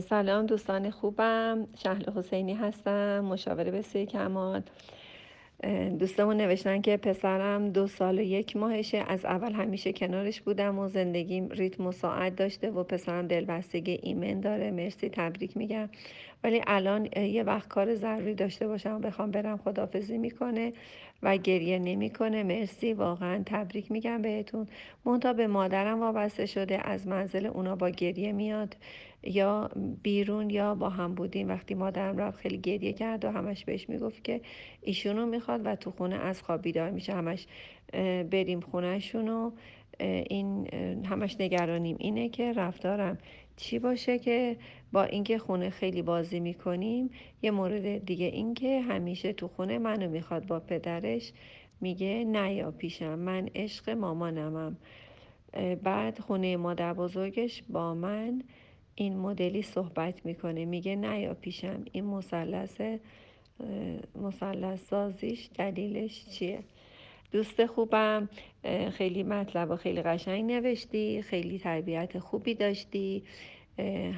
سلام دوستان خوبم. شهل حسینی هستم مشاوره بسیار کمال. دوستمون نوشتن که پسرم دو سال و یک ماهشه از اول همیشه کنارش بودم و زندگیم ریتم و ساعت داشته و پسرم دلبستگی ایمن داره. مرسی تبریک میگم. ولی الان یه وقت کار ضروری داشته باشم بخوام برم خدافزی می‌کنه و گریه نمی‌کنه. مرسی واقعا تبریک میگم بهتون. منتها به مادرم وابسته شده از منزل اونا با گریه میاد. یا بیرون یا با هم بودیم. وقتی مادرم رفت خیلی گریه کرد و همش بهش می‌گفت که ایشونو می‌خواد و تو خونه از خواب بیدار میشه. همش بریم خونهشون و این همش نگرانیم. اینه که رفتارم چی باشه که با اینکه خونه خیلی بازی می‌کنیم یه مورد دیگه اینکه همیشه تو خونه منو می‌خواد با پدرش میگه نیا پیشم من عشق مامانمم. بعد خونه مادر بزرگش با من این مدلی صحبت می‌کنه. میگه نیا پیشم این مثلث مثلث سازیش دلیلش چیه؟ دوست خوبم خیلی مطلب و خیلی قشنگ نوشتی خیلی تربیت خوبی داشتی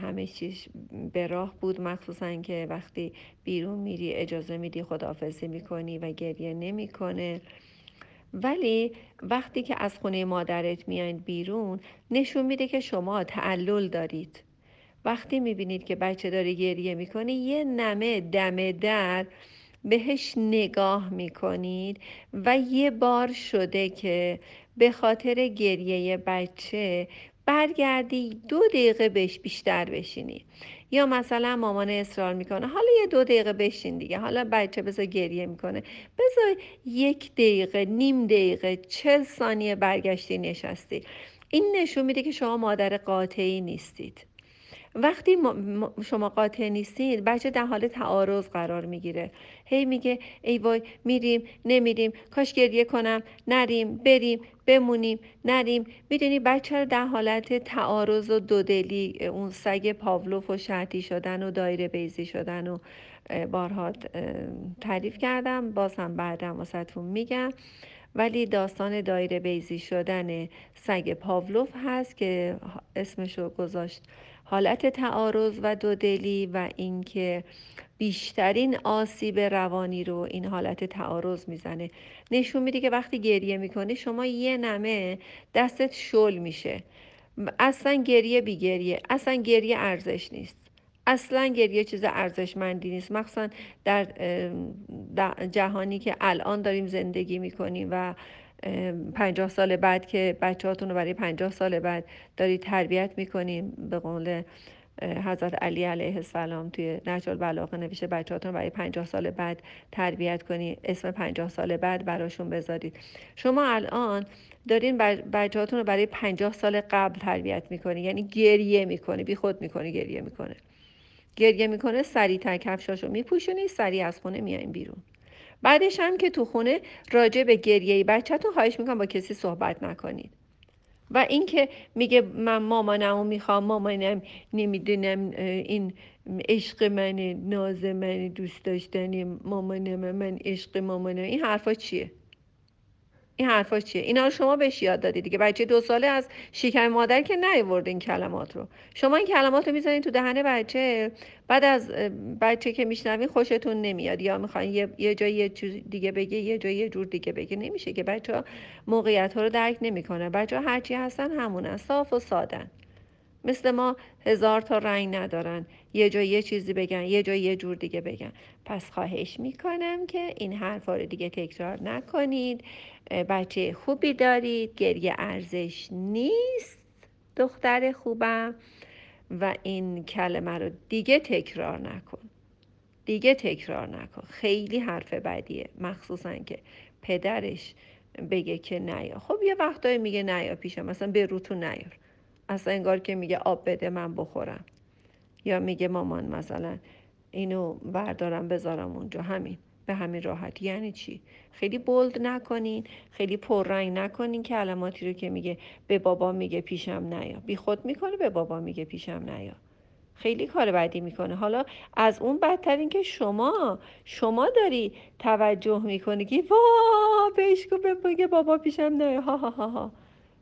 همه چیز به راه بود. مخصوصا که وقتی بیرون میری اجازه میدی خداحافظی می‌کنی و گریه نمی‌کنه. ولی وقتی که از خونه مادرت میایید بیرون نشون میده که شما تعلل دارید. وقتی می‌بینید که بچه داره گریه می‌کنه یه نمه دم در بهش نگاه می‌کنید و یه بار شده که به خاطر گریه بچه برگردی دو دقیقه بهش بیشتر بشینی. یا مثلا مامان اصرار می‌کنه حالا یه دو دقیقه بشین دیگه حالا بچه بذار گریه می‌کنه. بذار یک دقیقه نیم دقیقه چل ثانیه برگشتی نشستی. این نشون میده که شما مادر قاطعی نیستید. وقتی شما قاطع نیستید بچه در حال تعارض قرار می‌گیره. هی میگه ای وای میریم نمیریم کاش گریه کنم نریم بریم بمونیم نریم. می‌دونی بچه در حالت تعارض و دودلی اون سگ پاولوف و شرطی شدن و دایره بیزی شدن و بارها تعریف کردم. باز هم بعدم واسهتون میگم. ولی داستان دایره بیزی شدن سگ پاولوف هست که اسمشو گذاشت حالت تعارض و دودلی و اینکه بیشترین آسیب روانی رو این حالت تعارض می‌زنه. نشون میده که وقتی گریه می‌کنه شما یه نمه دستت شل میشه. اصلا گریه بی گریه اصلا گریه ارزش نیست. اصلا گریه چیز ارزشمندی نیست. مخصوصا در جهانی که الان داریم زندگی می‌کنیم و پنجاه سال بعد که بچهاتون رو برای پنجاه سال بعد دارید تربیت می‌کنیم به قول حضرت علی علیه السلام توی نجل بلاغه نوشته بچهاتون برای پنجاه سال بعد تربیت کنی اسم پنجاه سال بعد براشون بذارید. شما الان دارین بچهاتون رو برای پنجاه سال قبل تربیت می‌کنی یعنی گریه می‌کنه بی خود می‌کنه گریه می‌کنه. گریه می‌کنه سریع تر کفشاشو میپوشونی سریع از خونه میایم بیرون. بعدش هم که تو خونه راجع به گریه بچهتون خواهش می‌کنم با کسی صحبت نکنید. و اینکه میگه من مامانمو می‌خوام مامانم نمی‌دونم این عشق منه ناز من دوست داشتنی مامانم من عشق مامانم این حرفا چیه؟ این حرفا چیه؟ اینا رو شما بهش یاد دادی دیگه. بچه دو ساله از شکم مادر که نیورده این کلمات رو. شما این کلمات رو می‌زنید تو دهن بچه. بعد از بچه که میشنوین خوشتون نمیاد. یا می‌خواین یه, یه جایی یه چیز دیگه بگه یه جایی یه جور دیگه بگه نمیشه که بچه ها موقعیت ها رو درک نمی‌کنه بچه ها هرچی هستن همونن صاف و سادن. مثل ما هزار تا رنگ ندارن. یه جای یه چیزی بگن یه جای یه جور دیگه بگن. پس خواهش می‌کنم که این حرفا رو دیگه تکرار نکنید. بچه خوبی دارید. گریه ارزش نیست دختر خوبم. و این کلمه رو دیگه تکرار نکن. دیگه تکرار نکن. خیلی حرف بدیه. مخصوصا که پدرش بگه که نیا. خب یه وقتایی میگه نیا پیشم. مثلا به رو تو نیار. اصلا انگار که میگه آب بده من بخورم. یا میگه مامان مثلا اینو بردارم بذارم اونجا. همین به همین راحتی. یعنی چی؟ خیلی بولد نکنین خیلی پررنگ نکنین کلماتی رو که میگه به بابا میگه پیشم نیا. بی خود می‌کنه به بابا میگه پیشم نیا. خیلی کار بدی می‌کنه. حالا از اون بدتر این که شما شما داری توجه می‌کنی که وا بهش بگه بابا پیشم نیا. ها ها ها ها.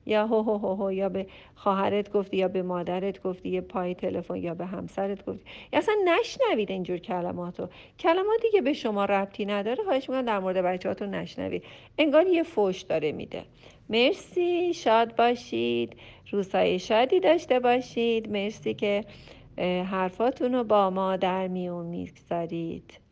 یا هو هو هو, هو یا به خواهرت گفتی یا به مادرت گفتی یه پای تلفن یا به همسرت گفتی. یا اصلا نشنوید اینجور کلماتو. کلماتی که به شما ربطی نداره خواهش می‌کنم در مورد بچهاتون نشنوید. انگار یه فوش داره میده. مرسی شاد باشید. روزهای شادی داشته باشید. مرسی که حرفاتون رو با ما در میون می‌گذارید.